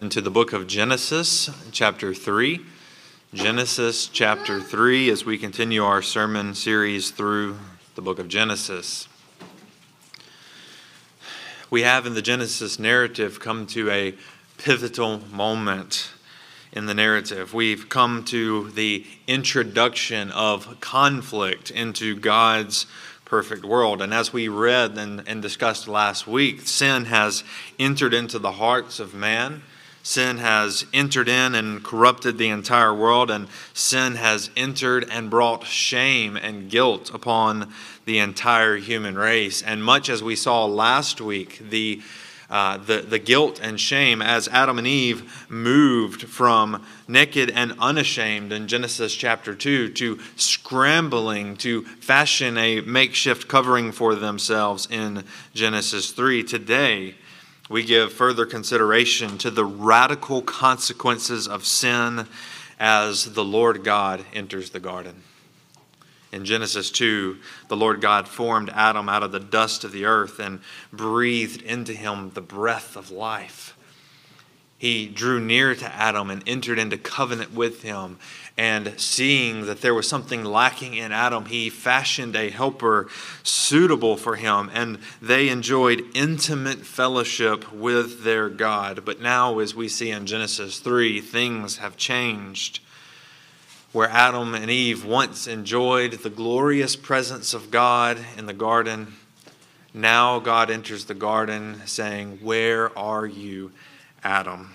into the book of Genesis, chapter 3. Genesis, chapter 3, as we continue our sermon series through the book of Genesis. We have in the Genesis narrative come to a pivotal moment in the narrative. We've come to the introduction of conflict into God's perfect world. And as we read and, and discussed last week, sin has entered into the hearts of man Sin has entered in and corrupted the entire world, and sin has entered and brought shame and guilt upon the entire human race. And much as we saw last week, the uh, the, the guilt and shame as Adam and Eve moved from naked and unashamed in Genesis chapter 2 to scrambling to fashion a makeshift covering for themselves in Genesis 3. Today, we give further consideration to the radical consequences of sin as the Lord God enters the garden. In Genesis 2, the Lord God formed Adam out of the dust of the earth and breathed into him the breath of life. He drew near to Adam and entered into covenant with him and seeing that there was something lacking in Adam, he fashioned a helper suitable for him, and they enjoyed intimate fellowship with their God. But now, as we see in Genesis 3, things have changed. Where Adam and Eve once enjoyed the glorious presence of God in the garden, now God enters the garden saying, Where are you, Adam?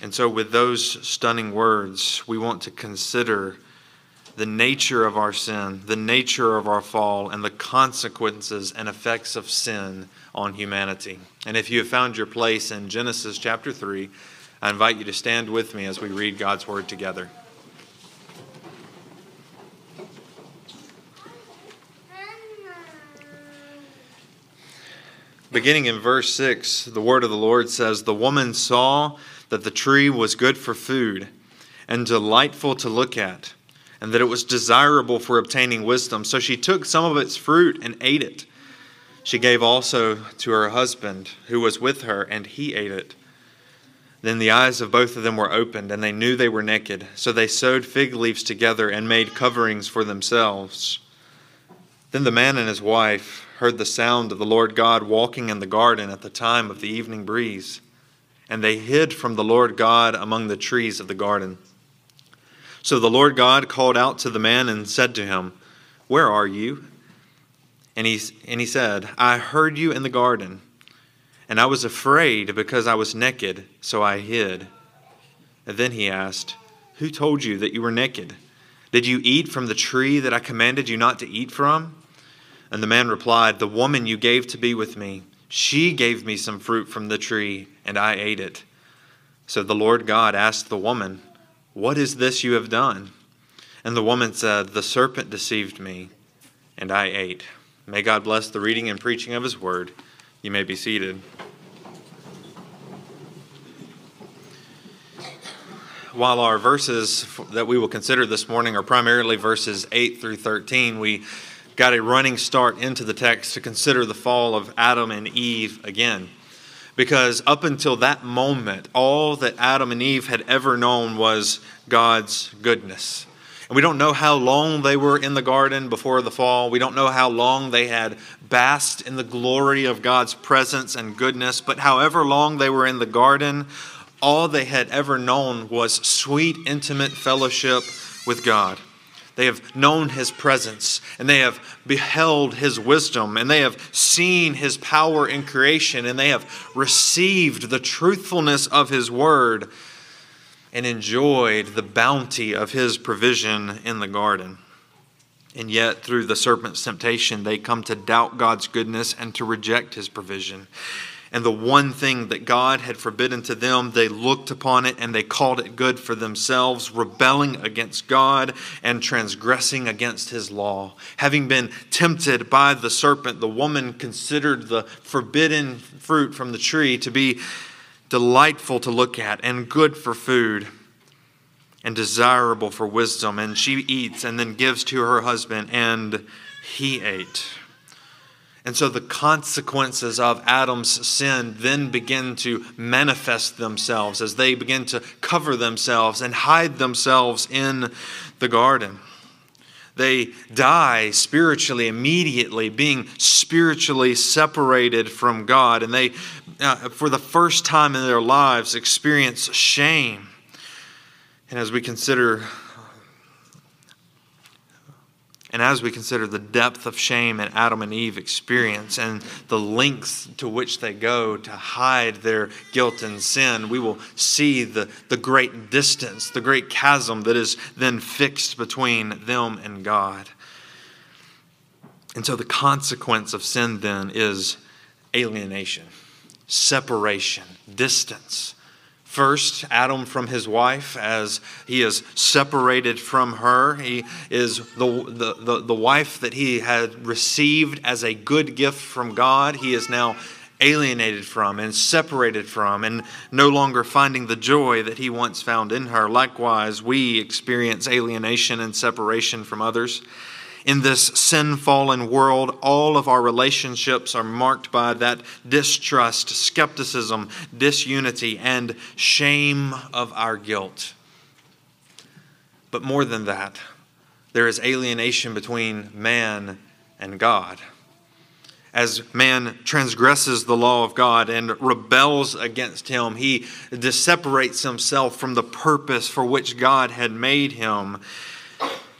And so, with those stunning words, we want to consider the nature of our sin, the nature of our fall, and the consequences and effects of sin on humanity. And if you have found your place in Genesis chapter 3, I invite you to stand with me as we read God's word together. Beginning in verse 6, the word of the Lord says, The woman saw that the tree was good for food and delightful to look at, and that it was desirable for obtaining wisdom. So she took some of its fruit and ate it. She gave also to her husband, who was with her, and he ate it. Then the eyes of both of them were opened, and they knew they were naked. So they sewed fig leaves together and made coverings for themselves. Then the man and his wife heard the sound of the Lord God walking in the garden at the time of the evening breeze and they hid from the Lord God among the trees of the garden. So the Lord God called out to the man and said to him, Where are you? And he, and he said, I heard you in the garden, and I was afraid because I was naked, so I hid. And then he asked, Who told you that you were naked? Did you eat from the tree that I commanded you not to eat from? And the man replied, The woman you gave to be with me, she gave me some fruit from the tree and I ate it. So the Lord God asked the woman, What is this you have done? And the woman said, The serpent deceived me, and I ate. May God bless the reading and preaching of his word. You may be seated. While our verses that we will consider this morning are primarily verses 8 through 13, we got a running start into the text to consider the fall of Adam and Eve again because up until that moment, all that Adam and Eve had ever known was God's goodness. And we don't know how long they were in the garden before the fall. We don't know how long they had basked in the glory of God's presence and goodness. But however long they were in the garden, all they had ever known was sweet, intimate fellowship with God. They have known his presence and they have beheld his wisdom and they have seen his power in creation and they have received the truthfulness of his word and enjoyed the bounty of his provision in the garden. And yet, through the serpent's temptation, they come to doubt God's goodness and to reject his provision and the one thing that God had forbidden to them, they looked upon it and they called it good for themselves, rebelling against God and transgressing against his law. Having been tempted by the serpent, the woman considered the forbidden fruit from the tree to be delightful to look at and good for food and desirable for wisdom. And she eats and then gives to her husband, and he ate. And so the consequences of Adam's sin then begin to manifest themselves as they begin to cover themselves and hide themselves in the garden. They die spiritually immediately, being spiritually separated from God. And they, uh, for the first time in their lives, experience shame. And as we consider and as we consider the depth of shame that Adam and Eve experience and the lengths to which they go to hide their guilt and sin, we will see the, the great distance, the great chasm that is then fixed between them and God. And so the consequence of sin then is alienation, separation, distance. First, Adam from his wife, as he is separated from her. He is the, the, the, the, wife that he had received as a good gift from God. He is now alienated from and separated from, and no longer finding the joy that he once found in her. Likewise, we experience alienation and separation from others. In this sin fallen world, all of our relationships are marked by that distrust, skepticism, disunity, and shame of our guilt. But more than that, there is alienation between man and God. As man transgresses the law of God and rebels against him, he separates himself from the purpose for which God had made him.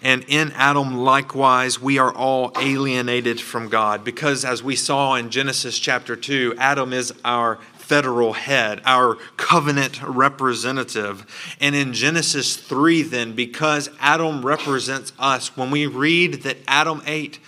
And in Adam, likewise, we are all alienated from God because, as we saw in Genesis chapter 2, Adam is our federal head, our covenant representative. And in Genesis 3, then, because Adam represents us, when we read that Adam ate,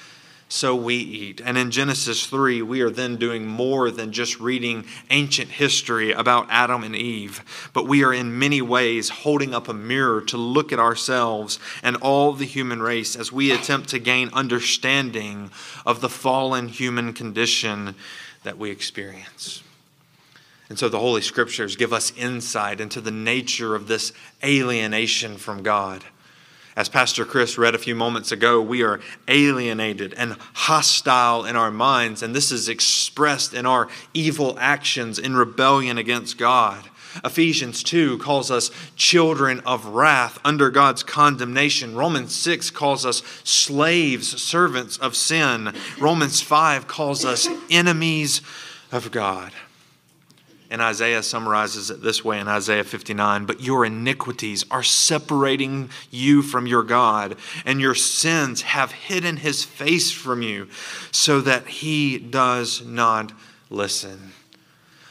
so we eat. And in Genesis 3, we are then doing more than just reading ancient history about Adam and Eve, but we are in many ways holding up a mirror to look at ourselves and all the human race as we attempt to gain understanding of the fallen human condition that we experience. And so the Holy Scriptures give us insight into the nature of this alienation from God as Pastor Chris read a few moments ago, we are alienated and hostile in our minds, and this is expressed in our evil actions in rebellion against God. Ephesians 2 calls us children of wrath under God's condemnation. Romans 6 calls us slaves, servants of sin. Romans 5 calls us enemies of God. And Isaiah summarizes it this way in Isaiah 59 But your iniquities are separating you from your God, and your sins have hidden his face from you, so that he does not listen.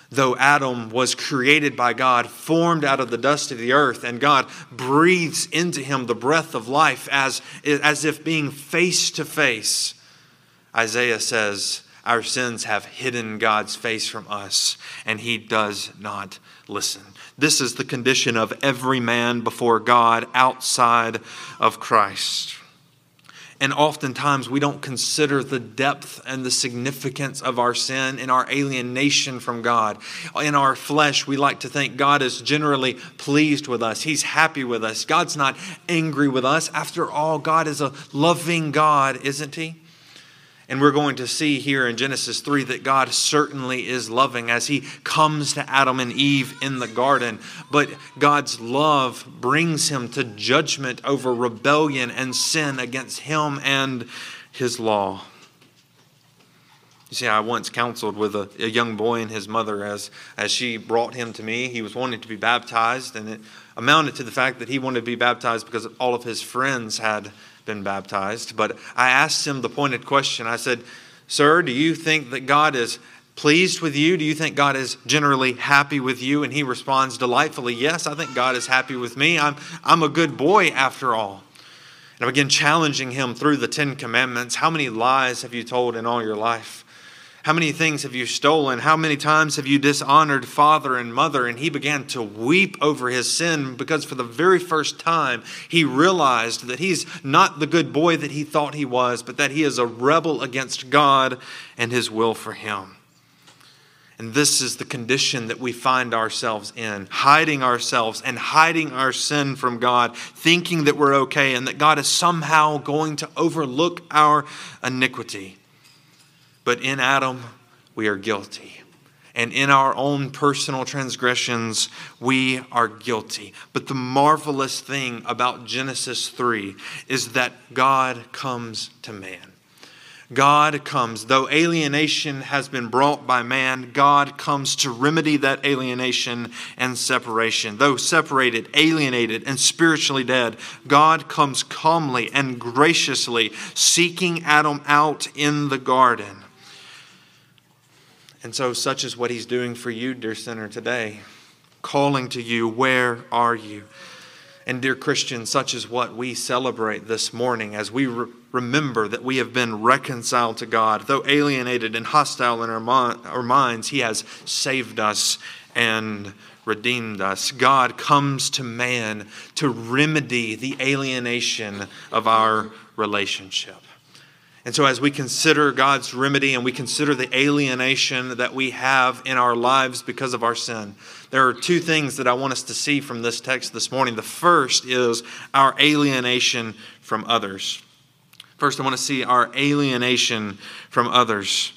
Though Adam was created by God, formed out of the dust of the earth, and God breathes into him the breath of life as, as if being face to face, Isaiah says, our sins have hidden God's face from us, and He does not listen. This is the condition of every man before God outside of Christ. And oftentimes we don't consider the depth and the significance of our sin and our alienation from God. In our flesh, we like to think God is generally pleased with us, He's happy with us. God's not angry with us. After all, God is a loving God, isn't He? And we're going to see here in Genesis 3 that God certainly is loving as he comes to Adam and Eve in the garden. But God's love brings him to judgment over rebellion and sin against him and his law. You see, I once counseled with a, a, young boy and his mother as, as she brought him to me. He was wanting to be baptized, and it amounted to the fact that he wanted to be baptized because all of his friends had been baptized. But I asked him the pointed question I said, Sir, do you think that God is pleased with you? Do you think God is generally happy with you? And he responds delightfully, Yes, I think God is happy with me. I'm, I'm a good boy after all. And I begin challenging him through the Ten Commandments. How many lies have you told in all your life? How many things have you stolen? How many times have you dishonored father and mother? And he began to weep over his sin because for the very first time he realized that he's not the good boy that he thought he was, but that he is a rebel against God and his will for him. And this is the condition that we find ourselves in, hiding ourselves and hiding our sin from God, thinking that we're okay and that God is somehow going to overlook our iniquity. But in Adam, we are guilty. And in our own personal transgressions, we are guilty. But the marvelous thing about Genesis 3 is that God comes to man. God comes. Though alienation has been brought by man, God comes to remedy that alienation and separation. Though separated, alienated, and spiritually dead, God comes calmly and graciously, seeking Adam out in the garden. And so, such is what he's doing for you, dear sinner, today, calling to you, Where are you? And, dear Christian, such is what we celebrate this morning as we re- remember that we have been reconciled to God. Though alienated and hostile in our, our minds, He has saved us and redeemed us. God comes to man to remedy the alienation of our relationship. And so, as we consider God's remedy and we consider the alienation that we have in our lives because of our sin, there are two things that I want us to see from this text this morning. The first is our alienation from others. First, I want to see our alienation from others.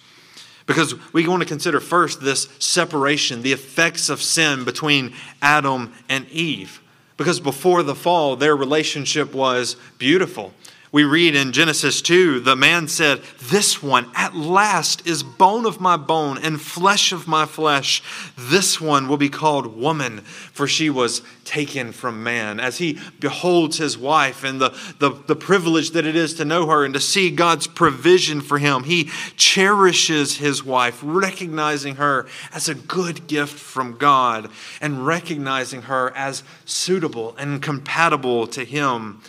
Because we want to consider first this separation, the effects of sin between Adam and Eve. Because before the fall, their relationship was beautiful. We read in Genesis 2 the man said, This one at last is bone of my bone and flesh of my flesh. This one will be called woman, for she was taken from man. As he beholds his wife and the, the, the privilege that it is to know her and to see God's provision for him, he cherishes his wife, recognizing her as a good gift from God and recognizing her as suitable and compatible to him.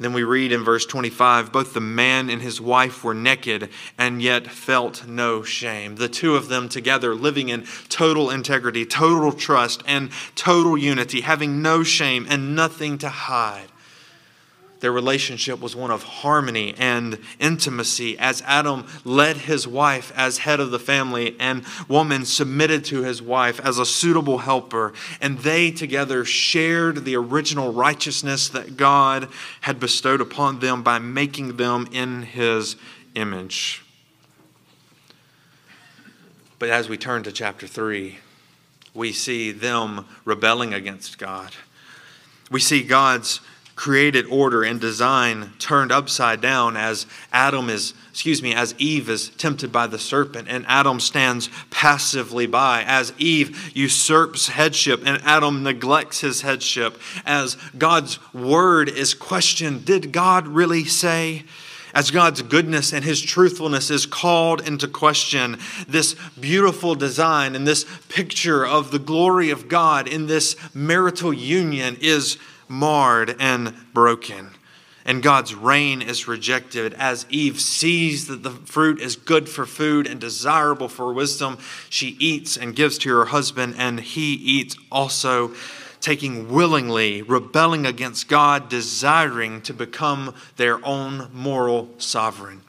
Then we read in verse 25 both the man and his wife were naked and yet felt no shame. The two of them together living in total integrity, total trust, and total unity, having no shame and nothing to hide. Their relationship was one of harmony and intimacy as Adam led his wife as head of the family and woman submitted to his wife as a suitable helper. And they together shared the original righteousness that God had bestowed upon them by making them in his image. But as we turn to chapter 3, we see them rebelling against God. We see God's created order and design turned upside down as Adam is, excuse me, as Eve is tempted by the serpent and Adam stands passively by, as Eve usurps headship and Adam neglects his headship, as God's word is questioned. Did God really say? As God's goodness and His truthfulness is called into question, this beautiful design and this picture of the glory of God in this marital union is marred and broken. And God's reign is rejected as Eve sees that the fruit is good for food and desirable for wisdom. She eats and gives to her husband, and he eats also, taking willingly, rebelling against God, desiring to become their own moral sovereign.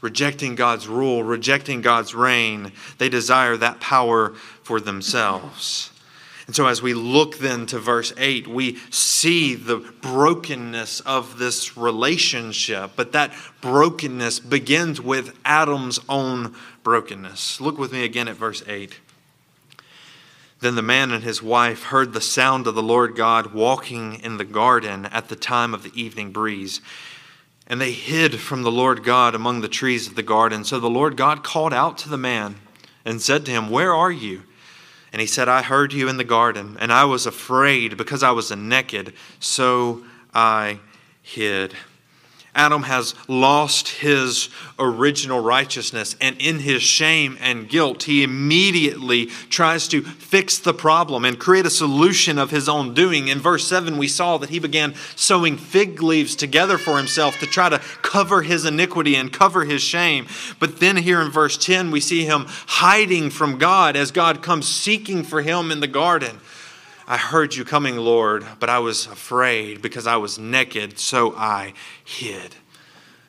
Rejecting God's rule, rejecting God's reign, they desire that power for themselves. And so, as we look then to verse 8, we see the brokenness of this relationship, but that brokenness begins with Adam's own brokenness. Look with me again at verse 8. Then the man and his wife heard the sound of the Lord God walking in the garden at the time of the evening breeze. And they hid from the Lord God among the trees of the garden. So the Lord God called out to the man and said to him, Where are you? And he said, I heard you in the garden, and I was afraid because I was naked, so I hid. Adam has lost his original righteousness, and in his shame and guilt, he immediately tries to fix the problem and create a solution of his own doing. In verse 7, we saw that he began sewing fig leaves together for himself to try to cover his iniquity and cover his shame. But then here in verse 10, we see him hiding from God as God comes seeking for him in the garden. I heard you coming, Lord, but I was afraid because I was naked, so I hid.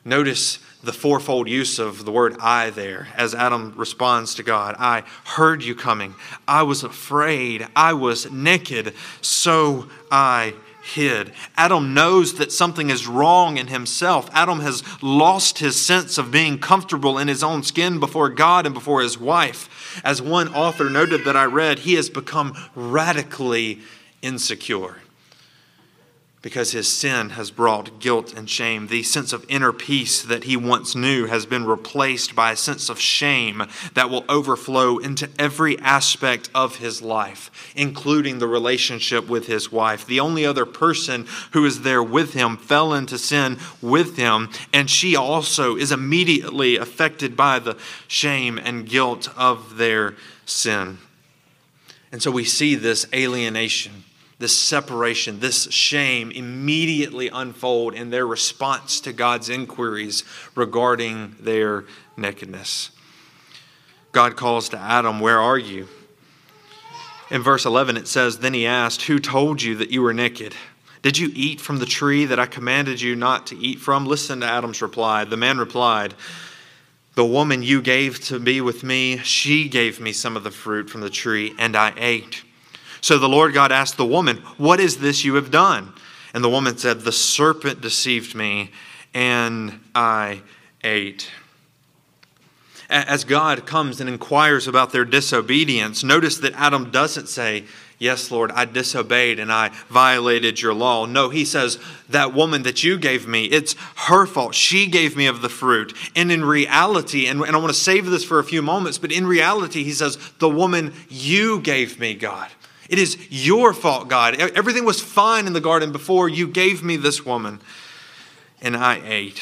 Notice the fourfold use of the word I there as Adam responds to God. I heard you coming. I was afraid. I was naked, so I hid. Adam knows that something is wrong in himself. Adam has lost his sense of being comfortable in his own skin before God and before his wife. As one author noted that I read, he has become radically insecure because his sin has brought guilt and shame. The sense of inner peace that he once knew has been replaced by a sense of shame that will overflow into every aspect of his life, including the relationship with his wife. The only other person who is there with him fell into sin with him, and she also is immediately affected by the shame and guilt of their sin. And so we see this alienation this separation, this shame immediately unfold in their response to God's inquiries regarding their nakedness. God calls to Adam, Where are you? In verse 11, it says, Then he asked, Who told you that you were naked? Did you eat from the tree that I commanded you not to eat from? Listen to Adam's reply. The man replied, The woman you gave to be with me, she gave me some of the fruit from the tree, and I ate. So the Lord God asked the woman, What is this you have done? And the woman said, The serpent deceived me, and I ate. As God comes and inquires about their disobedience, notice that Adam doesn't say, Yes, Lord, I disobeyed and I violated your law. No, he says, That woman that you gave me, it's her fault. She gave me of the fruit. And in reality, and, I want to save this for a few moments, but in reality, he says, The woman you gave me, God. It is your fault, God. Everything was fine in the garden before you gave me this woman, and I ate.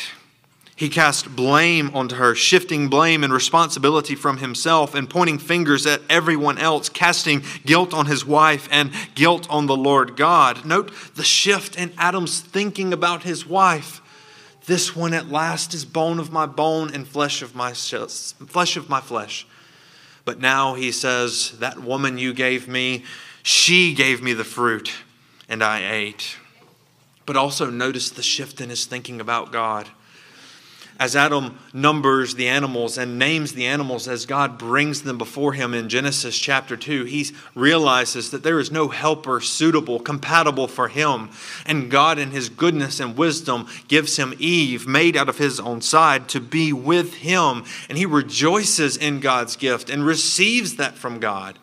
He cast blame onto her, shifting blame and responsibility from himself and pointing fingers at everyone else, casting guilt on his wife and guilt on the Lord God. Note the shift in Adam's thinking about his wife. This one at last is bone of my bone and flesh of my flesh of my flesh. But now he says, That woman you gave me, she gave me the fruit, and I ate. But also notice the shift in his thinking about God. As Adam numbers the animals and names the animals as God brings them before him in Genesis chapter 2, he realizes that there is no helper suitable, compatible for him. And God, in his goodness and wisdom, gives him Eve, made out of his own side, to be with him. And he rejoices in God's gift and receives that from God.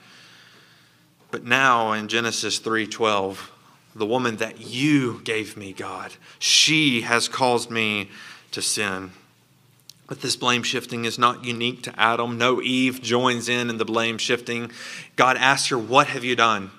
But now in Genesis 3:12, the woman that you gave me, God, she has caused me to sin. But this blame shifting is not unique to Adam. No Eve joins in in the blame shifting. God asks her, What have you done?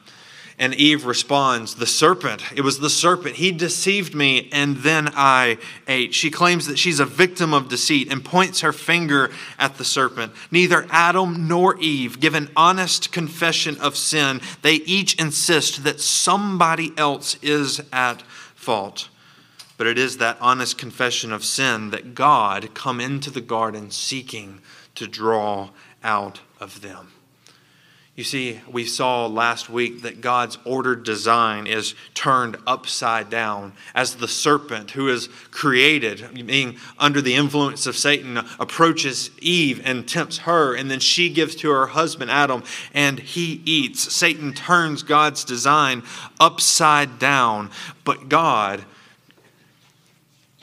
And Eve responds, The serpent. It was the serpent. He deceived me, and then I ate. She claims that she's a victim of deceit and points her finger at the serpent. Neither Adam nor Eve give an honest confession of sin. They each insist that somebody else is at fault. But it is that honest confession of sin that God come into the garden seeking to draw out of them. You see, we saw last week that God's ordered design is turned upside down as the serpent who is created, being under the influence of Satan, approaches Eve and tempts her, and then she gives to her husband Adam, and he eats. Satan turns God's design upside down, but God,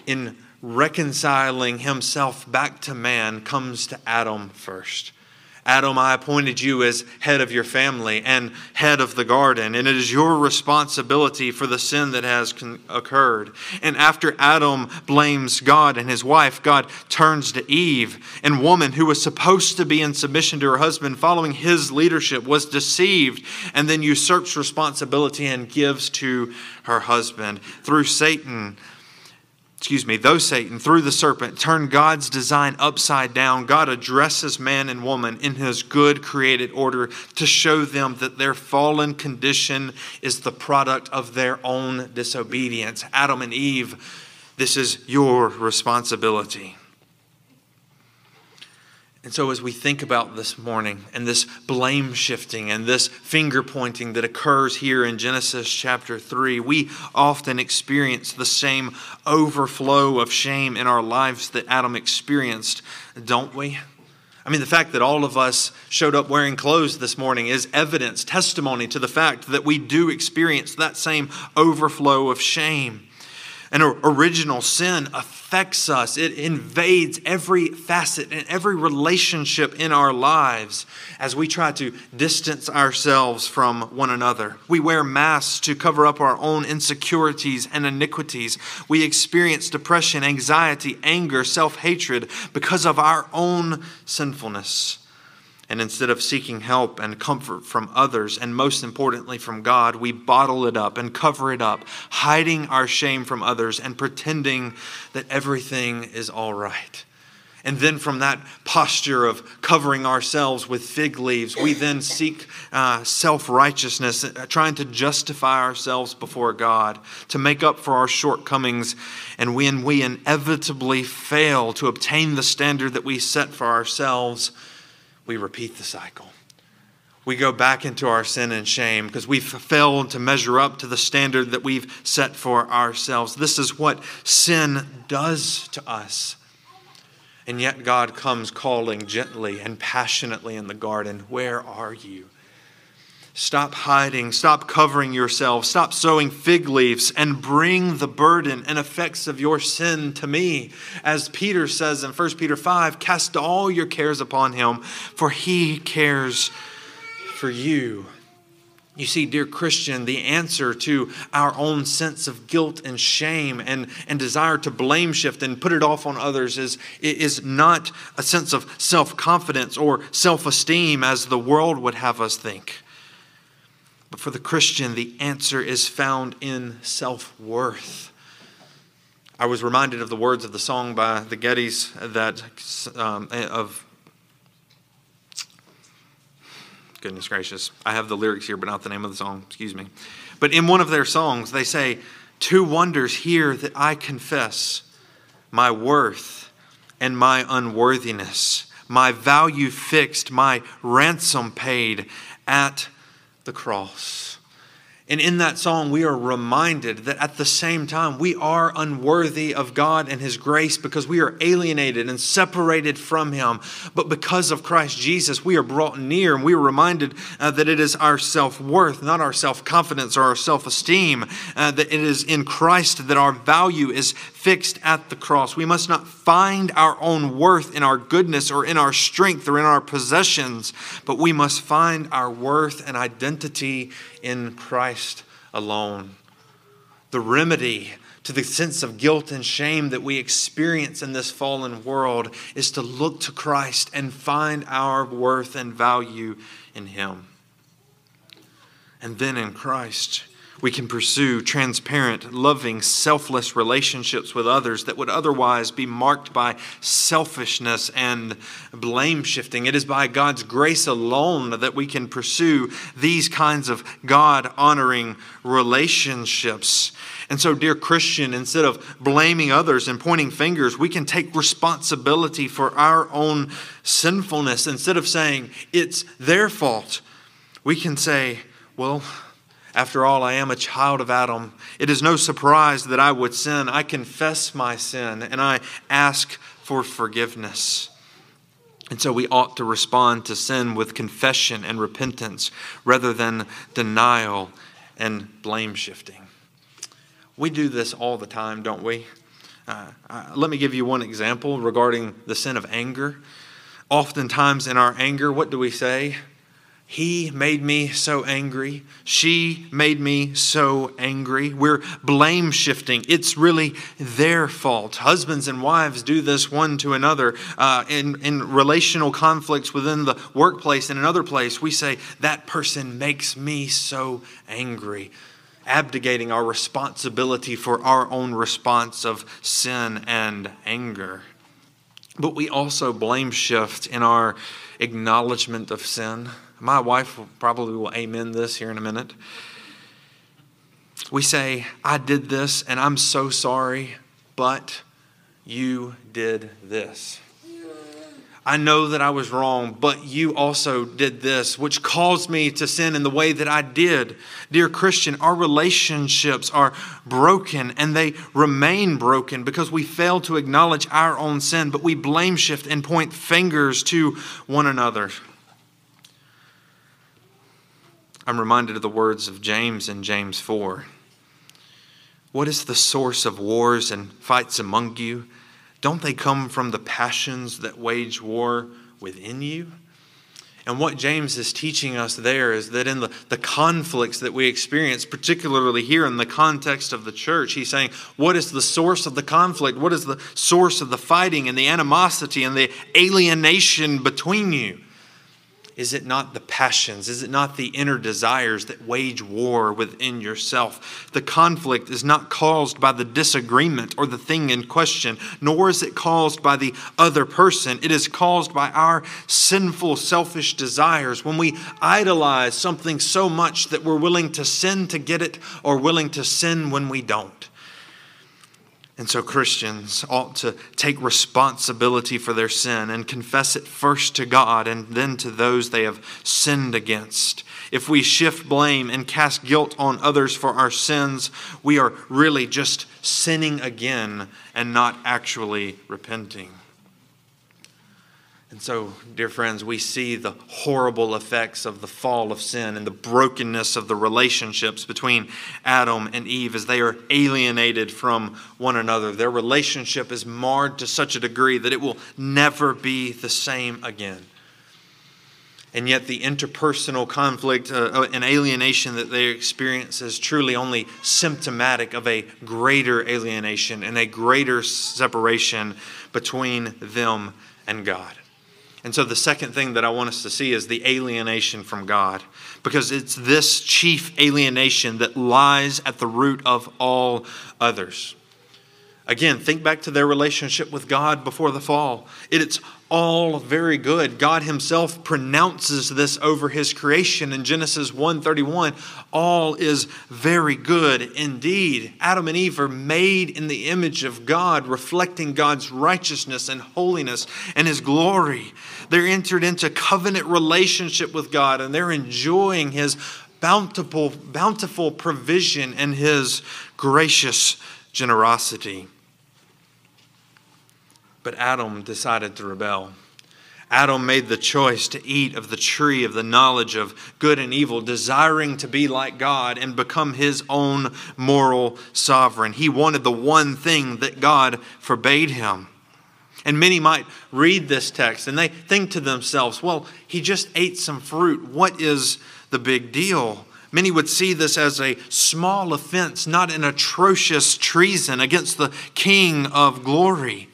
in reconciling himself back to man, comes to Adam first. Adam, I appointed you as head of your family and head of the garden, and it is your responsibility for the sin that has occurred. And after Adam blames God and his wife, God turns to Eve, and woman who was supposed to be in submission to her husband, following his leadership, was deceived and then usurps responsibility and gives to her husband. Through Satan, excuse me, though Satan, through the serpent, turned God's design upside down, God addresses man and woman in his good created order to show them that their fallen condition is the product of their own disobedience. Adam and Eve, this is your responsibility. And so, as we think about this morning and this blame shifting and this finger pointing that occurs here in Genesis chapter 3, we often experience the same overflow of shame in our lives that Adam experienced, don't we? I mean, the fact that all of us showed up wearing clothes this morning is evidence, testimony to the fact that we do experience that same overflow of shame. An original sin affects us. It invades every facet and every relationship in our lives as we try to distance ourselves from one another. We wear masks to cover up our own insecurities and iniquities. We experience depression, anxiety, anger, self hatred because of our own sinfulness. And instead of seeking help and comfort from others, and most importantly from God, we bottle it up and cover it up, hiding our shame from others and pretending that everything is all right. And then, from that posture of covering ourselves with fig leaves, we then seek uh, self righteousness, uh, trying to justify ourselves before God, to make up for our shortcomings. And when we inevitably fail to obtain the standard that we set for ourselves, we repeat the cycle. We go back into our sin and shame because we've failed to measure up to the standard that we've set for ourselves. This is what sin does to us. And yet, God comes calling gently and passionately in the garden Where are you? Stop hiding. Stop covering yourself. Stop sewing fig leaves and bring the burden and effects of your sin to me. As Peter says in 1 Peter 5 cast all your cares upon him, for he cares for you. You see, dear Christian, the answer to our own sense of guilt and shame and, and desire to blame shift and put it off on others is, is not a sense of self confidence or self esteem as the world would have us think. But for the Christian, the answer is found in self worth. I was reminded of the words of the song by the Gettys that um, of goodness gracious, I have the lyrics here, but not the name of the song. Excuse me. But in one of their songs, they say, Two wonders here that I confess my worth and my unworthiness, my value fixed, my ransom paid at the cross. And in that song, we are reminded that at the same time, we are unworthy of God and His grace because we are alienated and separated from Him. But because of Christ Jesus, we are brought near and we are reminded uh, that it is our self worth, not our self confidence or our self esteem, uh, that it is in Christ that our value is fixed at the cross. We must not find our own worth in our goodness or in our strength or in our possessions, but we must find our worth and identity in Christ alone. The remedy to the sense of guilt and shame that we experience in this fallen world is to look to Christ and find our worth and value in Him. And then in Christ, we can pursue transparent, loving, selfless relationships with others that would otherwise be marked by selfishness and blame shifting. It is by God's grace alone that we can pursue these kinds of God honoring relationships. And so, dear Christian, instead of blaming others and pointing fingers, we can take responsibility for our own sinfulness. Instead of saying it's their fault, we can say, well, after all, I am a child of Adam. It is no surprise that I would sin. I confess my sin and I ask for forgiveness. And so we ought to respond to sin with confession and repentance rather than denial and blame shifting. We do this all the time, don't we? Uh, uh, let me give you one example regarding the sin of anger. Oftentimes, in our anger, what do we say? He made me so angry. She made me so angry. We're blame shifting. It's really their fault. Husbands and wives do this one to another. Uh, in, in relational conflicts within the workplace and another place, we say, That person makes me so angry. Abdicating our responsibility for our own response of sin and anger. But we also blame shift in our acknowledgement of sin. My wife probably will amen this here in a minute. We say, I did this and I'm so sorry, but you did this. I know that I was wrong, but you also did this, which caused me to sin in the way that I did. Dear Christian, our relationships are broken and they remain broken because we fail to acknowledge our own sin, but we blame shift and point fingers to one another. I'm reminded of the words of James in James 4. What is the source of wars and fights among you? Don't they come from the passions that wage war within you? And what James is teaching us there is that in the, the conflicts that we experience, particularly here in the context of the church, he's saying, What is the source of the conflict? What is the source of the fighting and the animosity and the alienation between you? Is it not the passions? Is it not the inner desires that wage war within yourself? The conflict is not caused by the disagreement or the thing in question, nor is it caused by the other person. It is caused by our sinful, selfish desires when we idolize something so much that we're willing to sin to get it or willing to sin when we don't. And so Christians ought to take responsibility for their sin and confess it first to God and then to those they have sinned against. If we shift blame and cast guilt on others for our sins, we are really just sinning again and not actually repenting. And so, dear friends, we see the horrible effects of the fall of sin and the brokenness of the relationships between Adam and Eve as they are alienated from one another. Their relationship is marred to such a degree that it will never be the same again. And yet, the interpersonal conflict uh, and alienation that they experience is truly only symptomatic of a greater alienation and a greater separation between them and God. And so, the second thing that I want us to see is the alienation from God, because it's this chief alienation that lies at the root of all others. Again, think back to their relationship with God before the fall. It's all very good. God himself pronounces this over his creation in Genesis 1:31. All is very good indeed. Adam and Eve are made in the image of God, reflecting God's righteousness and holiness and his glory. They're entered into covenant relationship with God and they're enjoying his bountiful bountiful provision and his gracious generosity. But Adam decided to rebel. Adam made the choice to eat of the tree of the knowledge of good and evil, desiring to be like God and become his own moral sovereign. He wanted the one thing that God forbade him. And many might read this text and they think to themselves, well, he just ate some fruit. What is the big deal? Many would see this as a small offense, not an atrocious treason against the King of glory.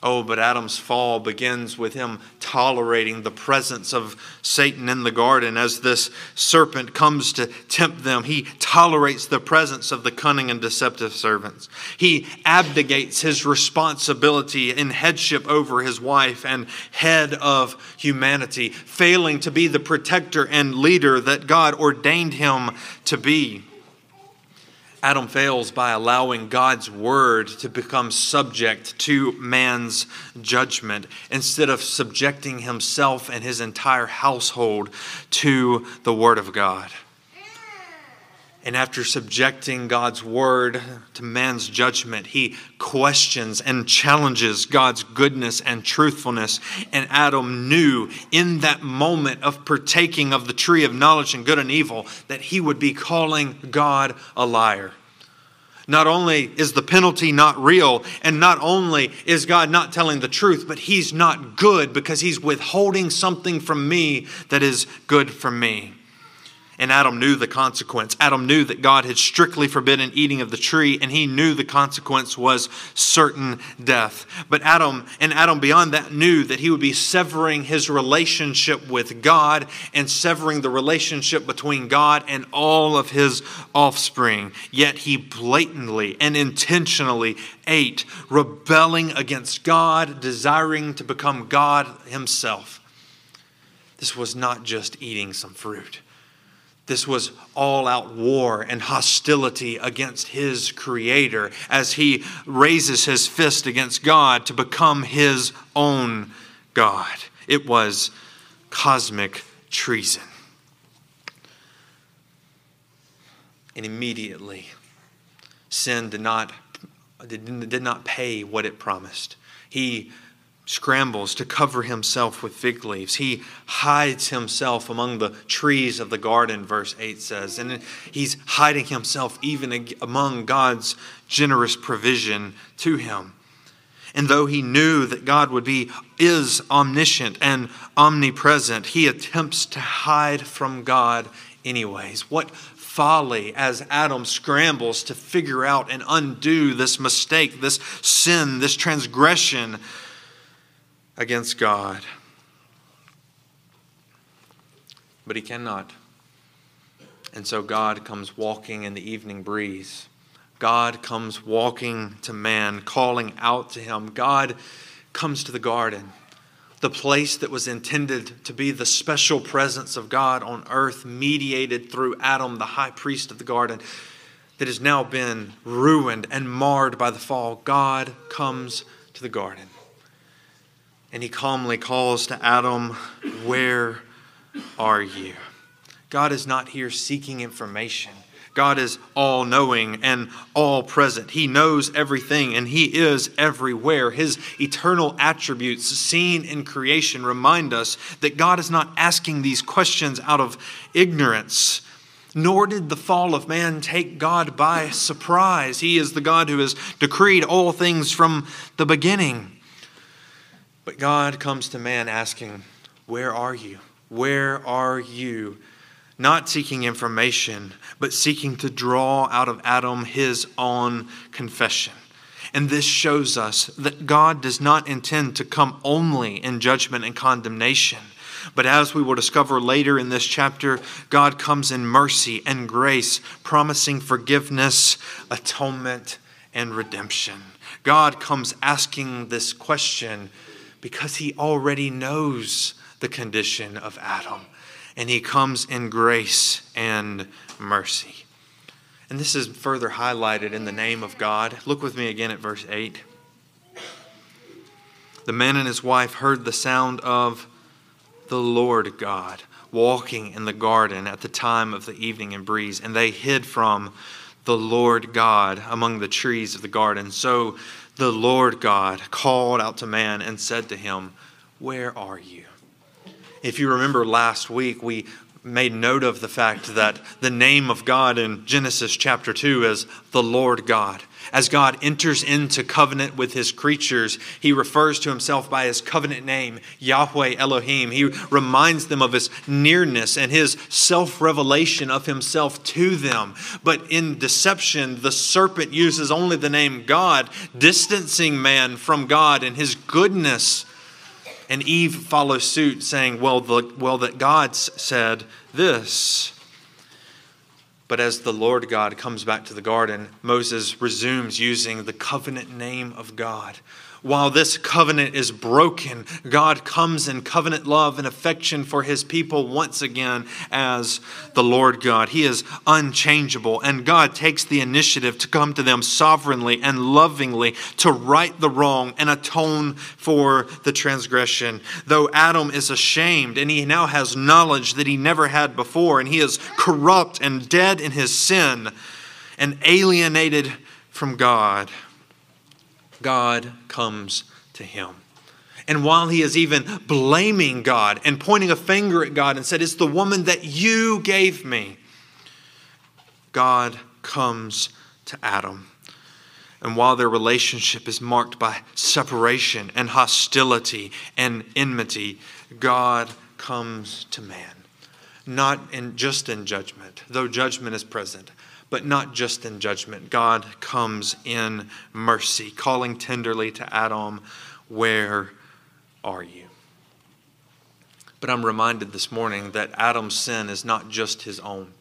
Oh, but Adam's fall begins with him tolerating the presence of Satan in the garden. As this serpent comes to tempt them, he tolerates the presence of the cunning and deceptive servants. He abdicates his responsibility in headship over his wife and head of humanity, failing to be the protector and leader that God ordained him to be. Adam fails by allowing God's word to become subject to man's judgment instead of subjecting himself and his entire household to the word of God. And after subjecting God's word to man's judgment, he questions and challenges God's goodness and truthfulness. And Adam knew in that moment of partaking of the tree of knowledge and good and evil that he would be calling God a liar. Not only is the penalty not real, and not only is God not telling the truth, but he's not good because he's withholding something from me that is good for me. And Adam knew the consequence. Adam knew that God had strictly forbidden eating of the tree, and he knew the consequence was certain death. But Adam, and Adam beyond that, knew that he would be severing his relationship with God and severing the relationship between God and all of his offspring. Yet he blatantly and intentionally ate, rebelling against God, desiring to become God himself. This was not just eating some fruit. This was all out war and hostility against his creator as he raises his fist against God to become his own God. It was cosmic treason. And immediately, sin did not, did did not pay what it promised. He scrambles to cover himself with fig leaves. He hides himself among the trees of the garden, verse 8 says. And he's hiding himself even among God's generous provision to him. And though he knew that God would be is omniscient and omnipresent, he attempts to hide from God anyways. What folly as Adam scrambles to figure out and undo this mistake, this sin, this transgression against God. But he cannot. And so God comes walking in the evening breeze. God comes walking to man, calling out to him. God comes to the garden, the place that was intended to be the special presence of God on earth, mediated through Adam, the high priest of the garden, that has now been ruined and marred by the fall. God comes to the garden. And he calmly calls to Adam, Where are you? God is not here seeking information. God is all knowing and all present. He knows everything and He is everywhere. His eternal attributes seen in creation remind us that God is not asking these questions out of ignorance. Nor did the fall of man take God by surprise. He is the God who has decreed all things from the beginning. But God comes to man asking, Where are you? Where are you? Not seeking information, but seeking to draw out of Adam his own confession. And this shows us that God does not intend to come only in judgment and condemnation. But as we will discover later in this chapter, God comes in mercy and grace, promising forgiveness, atonement, and redemption. God comes asking this question because he already knows the condition of Adam. And he comes in grace and mercy. And this is further highlighted in the name of God. Look with me again at verse 8. The man and his wife heard the sound of the Lord God walking in the garden at the time of the evening and breeze, and they hid from the Lord God among the trees of the garden. So the Lord God called out to man and said to him, Where are you? If you remember last week, we made note of the fact that the name of God in Genesis chapter 2 is the Lord God. As God enters into covenant with his creatures, he refers to himself by his covenant name, Yahweh Elohim. He reminds them of his nearness and his self revelation of himself to them. But in deception, the serpent uses only the name God, distancing man from God and his goodness. And Eve follows suit, saying, Well, the, well that God said this. But as the Lord God comes back to the garden, Moses resumes using the covenant name of God. While this covenant is broken, God comes in covenant love and affection for his people once again as the Lord God. He is unchangeable, and God takes the initiative to come to them sovereignly and lovingly to right the wrong and atone for the transgression. Though Adam is ashamed and he now has knowledge that he never had before, and he is corrupt and dead in his sin and alienated from God. God comes to him. And while he is even blaming God and pointing a finger at God and said, It's the woman that you gave me, God comes to Adam. And while their relationship is marked by separation and hostility and enmity, God comes to man. Not in, just in judgment, though judgment is present, but not just in judgment. God comes in mercy, calling tenderly to Adam, Where are you? But I'm reminded this morning that Adam's sin is not just his own.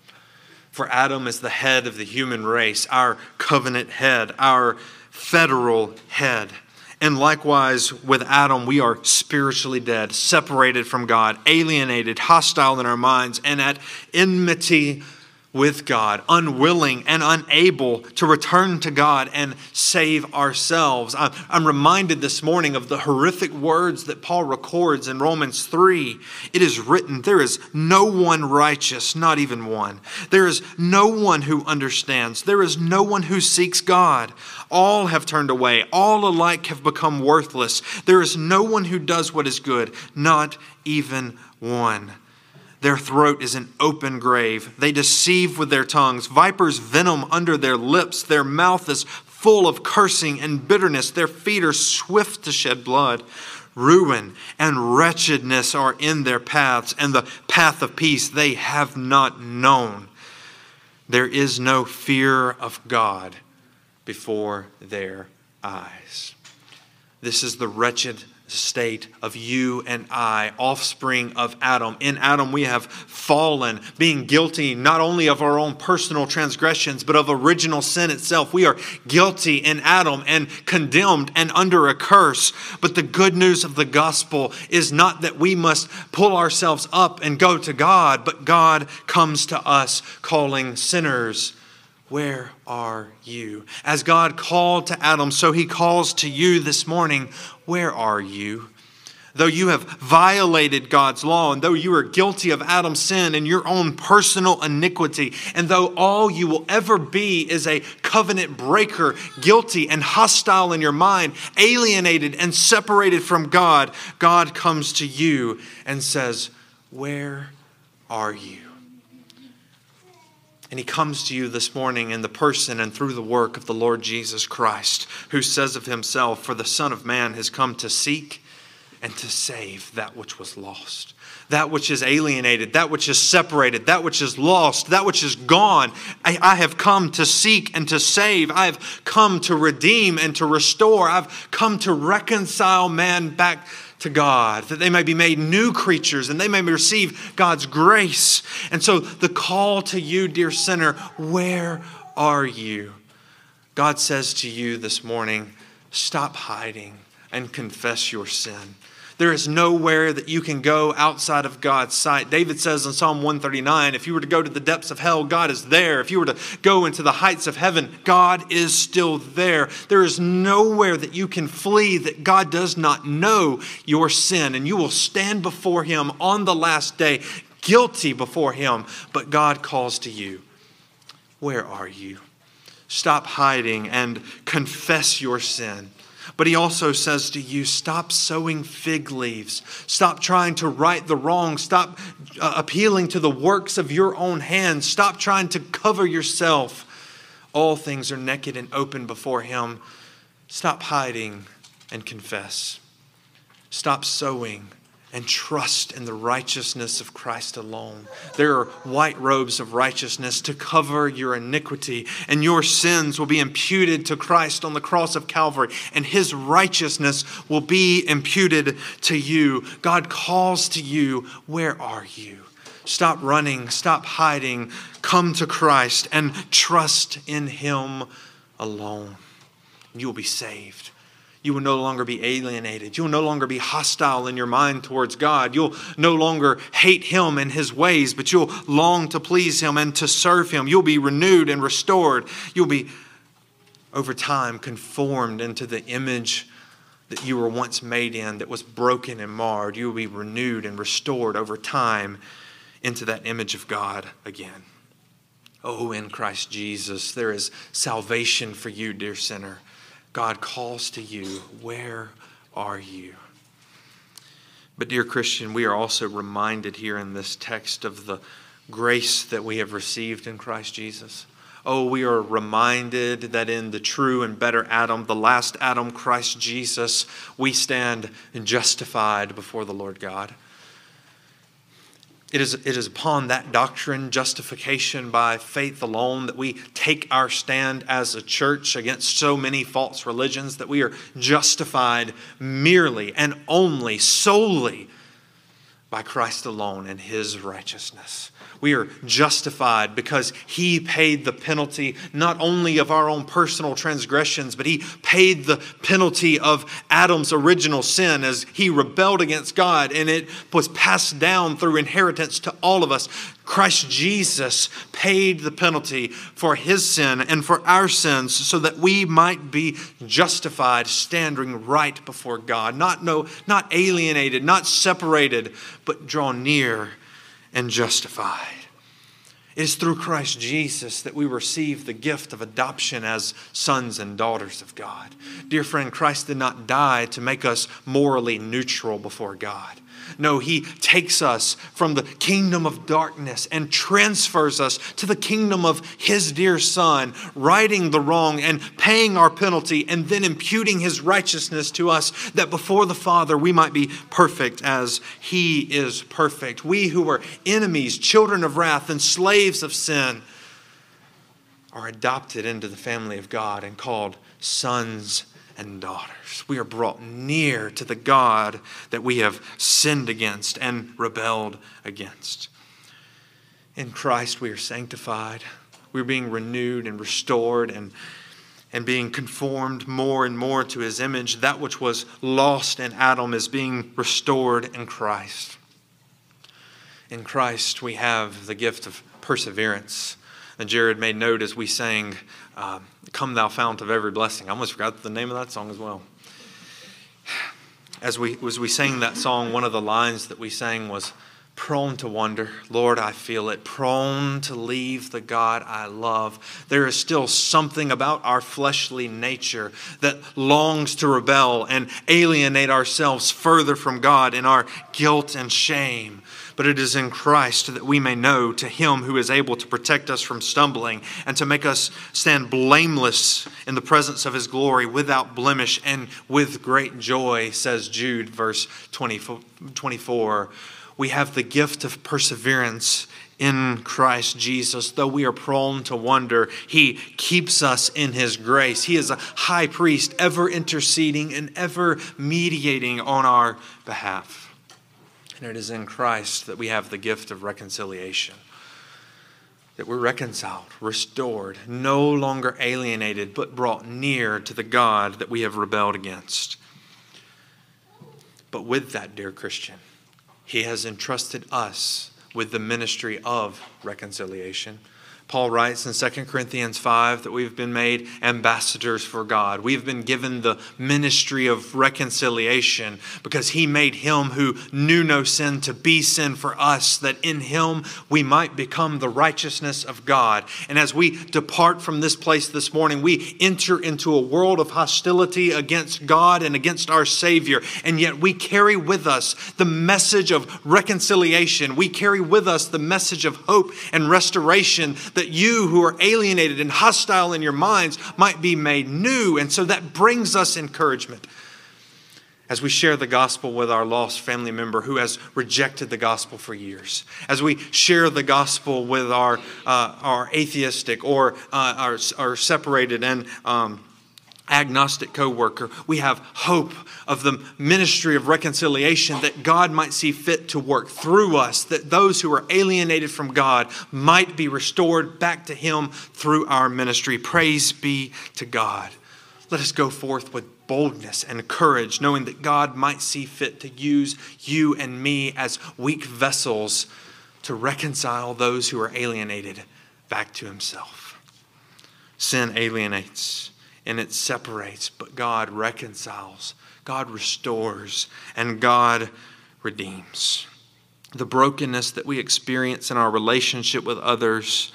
For Adam is the head of the human race, our covenant head, our federal head. And likewise, with Adam, we are spiritually dead, separated from God, alienated, hostile in our minds, and at enmity with God, unwilling and unable to return to God and save ourselves. I'm reminded this morning of the horrific words that Paul records in Romans 3. It is written, There is no one righteous, not even one. There is no one who understands. There is no one who seeks God. All have turned away. All alike have become worthless. There is no one who does what is good, not even one. Their throat is an open grave. They deceive with their tongues. Vipers' venom under their lips. Their mouth is full of cursing and bitterness. Their feet are swift to shed blood. Ruin and wretchedness are in their paths, and the path of peace they have not known. There is no fear of God before their eyes. This is the wretched state of you and I, offspring of Adam. In Adam, we have fallen, being guilty not only of our own personal transgressions, but of original sin itself. We are guilty in Adam and condemned and under a curse. But the good news of the gospel is not that we must pull ourselves up and go to God, but God comes to us calling sinners where are you? As God called to Adam, so he calls to you this morning, Where are you? Though you have violated God's law, and though you are guilty of Adam's sin and your own personal iniquity, and though all you will ever be is a covenant breaker, guilty and hostile in your mind, alienated and separated from God, God comes to you and says, Where are you? And he comes to you this morning in the person and through the work of the Lord Jesus Christ, who says of himself, For the Son of Man has come to seek and to save that which was lost, that which is alienated, that which is separated, that which is lost, that which is gone. I, I, have come to seek and to save. I have come to redeem and to restore. I've come to reconcile man back to God, that they may be made new creatures and they may receive God's grace. And so, the call to you, dear sinner, where are you? God says to you this morning, stop hiding and confess your sin. There is nowhere that you can go outside of God's sight. David says in Psalm 139 if you were to go to the depths of hell, God is there. If you were to go into the heights of heaven, God is still there. There is nowhere that you can flee that God does not know your sin, and you will stand before Him on the last day, guilty before Him. But God calls to you. Where are you? Stop hiding and confess your sin. But he also says to you, stop sewing fig leaves. Stop trying to right the wrong. Stop uh, appealing to the works of your own hands. Stop trying to cover yourself. All things are naked and open before him. Stop hiding and confess. Stop sewing and trust in the righteousness of Christ alone. There are white robes of righteousness to cover your iniquity, and your sins will be imputed to Christ on the cross of Calvary, and his righteousness will be imputed to you. God calls to you, Where are you? Stop running, stop hiding, come to Christ and trust in him alone. You will be saved. You will no longer be alienated. You will no longer be hostile in your mind towards God. You'll no longer hate Him and His ways, but you'll long to please Him and to serve Him. You'll be renewed and restored. You'll be, over time, conformed into the image that you were once made in that was broken and marred. You will be renewed and restored over time into that image of God again. Oh, in Christ Jesus, there is salvation for you, dear sinner. God calls to you, Where are you? But, dear Christian, we are also reminded here in this text of the grace that we have received in Christ Jesus. Oh, we are reminded that in the true and better Adam, the last Adam, Christ Jesus, we stand justified before the Lord God. It is, it is upon that doctrine, justification by faith alone, that we take our stand as a church against so many false religions, that we are justified merely and only, solely by Christ alone and his righteousness. We are justified because He paid the penalty not only of our own personal transgressions, but He paid the penalty of Adam's original sin as he rebelled against God, and it was passed down through inheritance to all of us. Christ Jesus paid the penalty for His sin and for our sins so that we might be justified, standing right before God, not, no, not alienated, not separated, but drawn near and justified. It is through Christ Jesus that we receive the gift of adoption as sons and daughters of God. Dear friend, Christ did not die to make us morally neutral before God. No, he takes us from the kingdom of darkness and transfers us to the kingdom of his dear son, righting the wrong and paying our penalty, and then imputing his righteousness to us, that before the Father we might be perfect as he is perfect. We who were enemies, children of wrath, and slaves of sin are adopted into the family of God and called sons and daughters. We are brought near to the God that we have sinned against and rebelled against. In Christ, we are sanctified. We're being renewed and restored and, and being conformed more and more to his image. That which was lost in Adam is being restored in Christ. In Christ, we have the gift of perseverance. And Jared made note as we sang um, Come Thou Fount of Every Blessing. I almost forgot the name of that song as well. As we, as we sang that song, one of the lines that we sang was, Prone to wonder, Lord, I feel it. Prone to leave the God I love. There is still something about our fleshly nature that longs to rebel and alienate ourselves further from God in our guilt and shame but it is in Christ that we may know to him who is able to protect us from stumbling and to make us stand blameless in the presence of his glory without blemish and with great joy, says Jude, verse 24. We have the gift of perseverance in Christ Jesus. Though we are prone to wonder, He keeps us in His grace. He is a high priest, ever interceding and ever mediating on our behalf. And it is in Christ that we have the gift of reconciliation. That we're reconciled, restored, no longer alienated, but brought near to the God that we have rebelled against. But with that, dear Christian, He has entrusted us with the ministry of reconciliation. Paul writes in 2 Corinthians 5 that we've been made ambassadors for God. We've been given the ministry of reconciliation because he made him who knew no sin to be sin for us, that in him we might become the righteousness of God. And as we depart from this place this morning, we enter into a world of hostility against God and against our Savior. And yet we carry with us the message of reconciliation. We carry with us the message of hope and restoration that you who are alienated and hostile in your minds might be made new. And so that brings us encouragement as we share the gospel with our lost family member who has rejected the gospel for years, as we share the gospel with our, uh, our atheistic or uh, our, our separated and um, agnostic coworker, we have hope of the ministry of reconciliation that God might see fit to work through us, that those who are alienated from God might be restored back to Him through our ministry. Praise be to God. Let us go forth with boldness and courage, knowing that God might see fit to use you and me as weak vessels to reconcile those who are alienated back to Himself. Sin alienates and it separates, but God reconciles, God restores, and God redeems. The brokenness that we experience in our relationship with others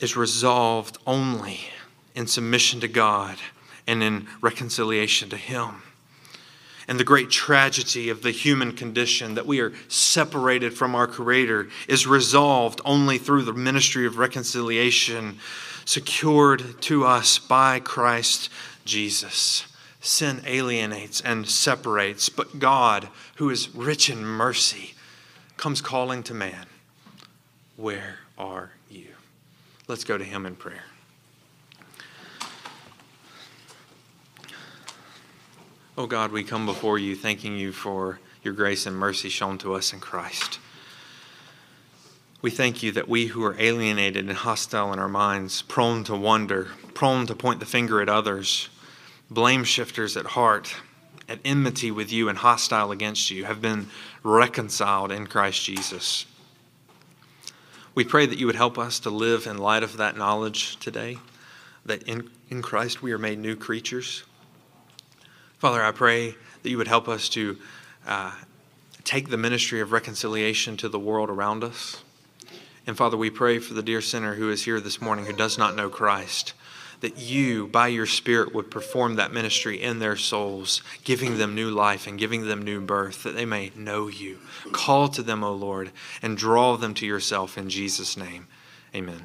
is resolved only in submission to God and in reconciliation to Him. And the great tragedy of the human condition that we are separated from our Creator is resolved only through the ministry of reconciliation secured to us by Christ Jesus. Sin alienates and separates, but God, who is rich in mercy, comes calling to man, Where are you? Let's go to him in prayer. Oh God, we come before you thanking you for your grace and mercy shown to us in Christ. We thank you that we who are alienated and hostile in our minds, prone to wonder, prone to point the finger at others, blame shifters at heart, at enmity with you and hostile against you, have been reconciled in Christ Jesus. We pray that you would help us to live in light of that knowledge today, that in, in Christ we are made new creatures. Father, I pray that you would help us to uh, take the ministry of reconciliation to the world around us. And Father, we pray for the dear sinner who is here this morning who does not know Christ, that you, by your Spirit, would perform that ministry in their souls, giving them new life and giving them new birth, that they may know you. Call to them, O Lord, and draw them to yourself in Jesus' name. Amen.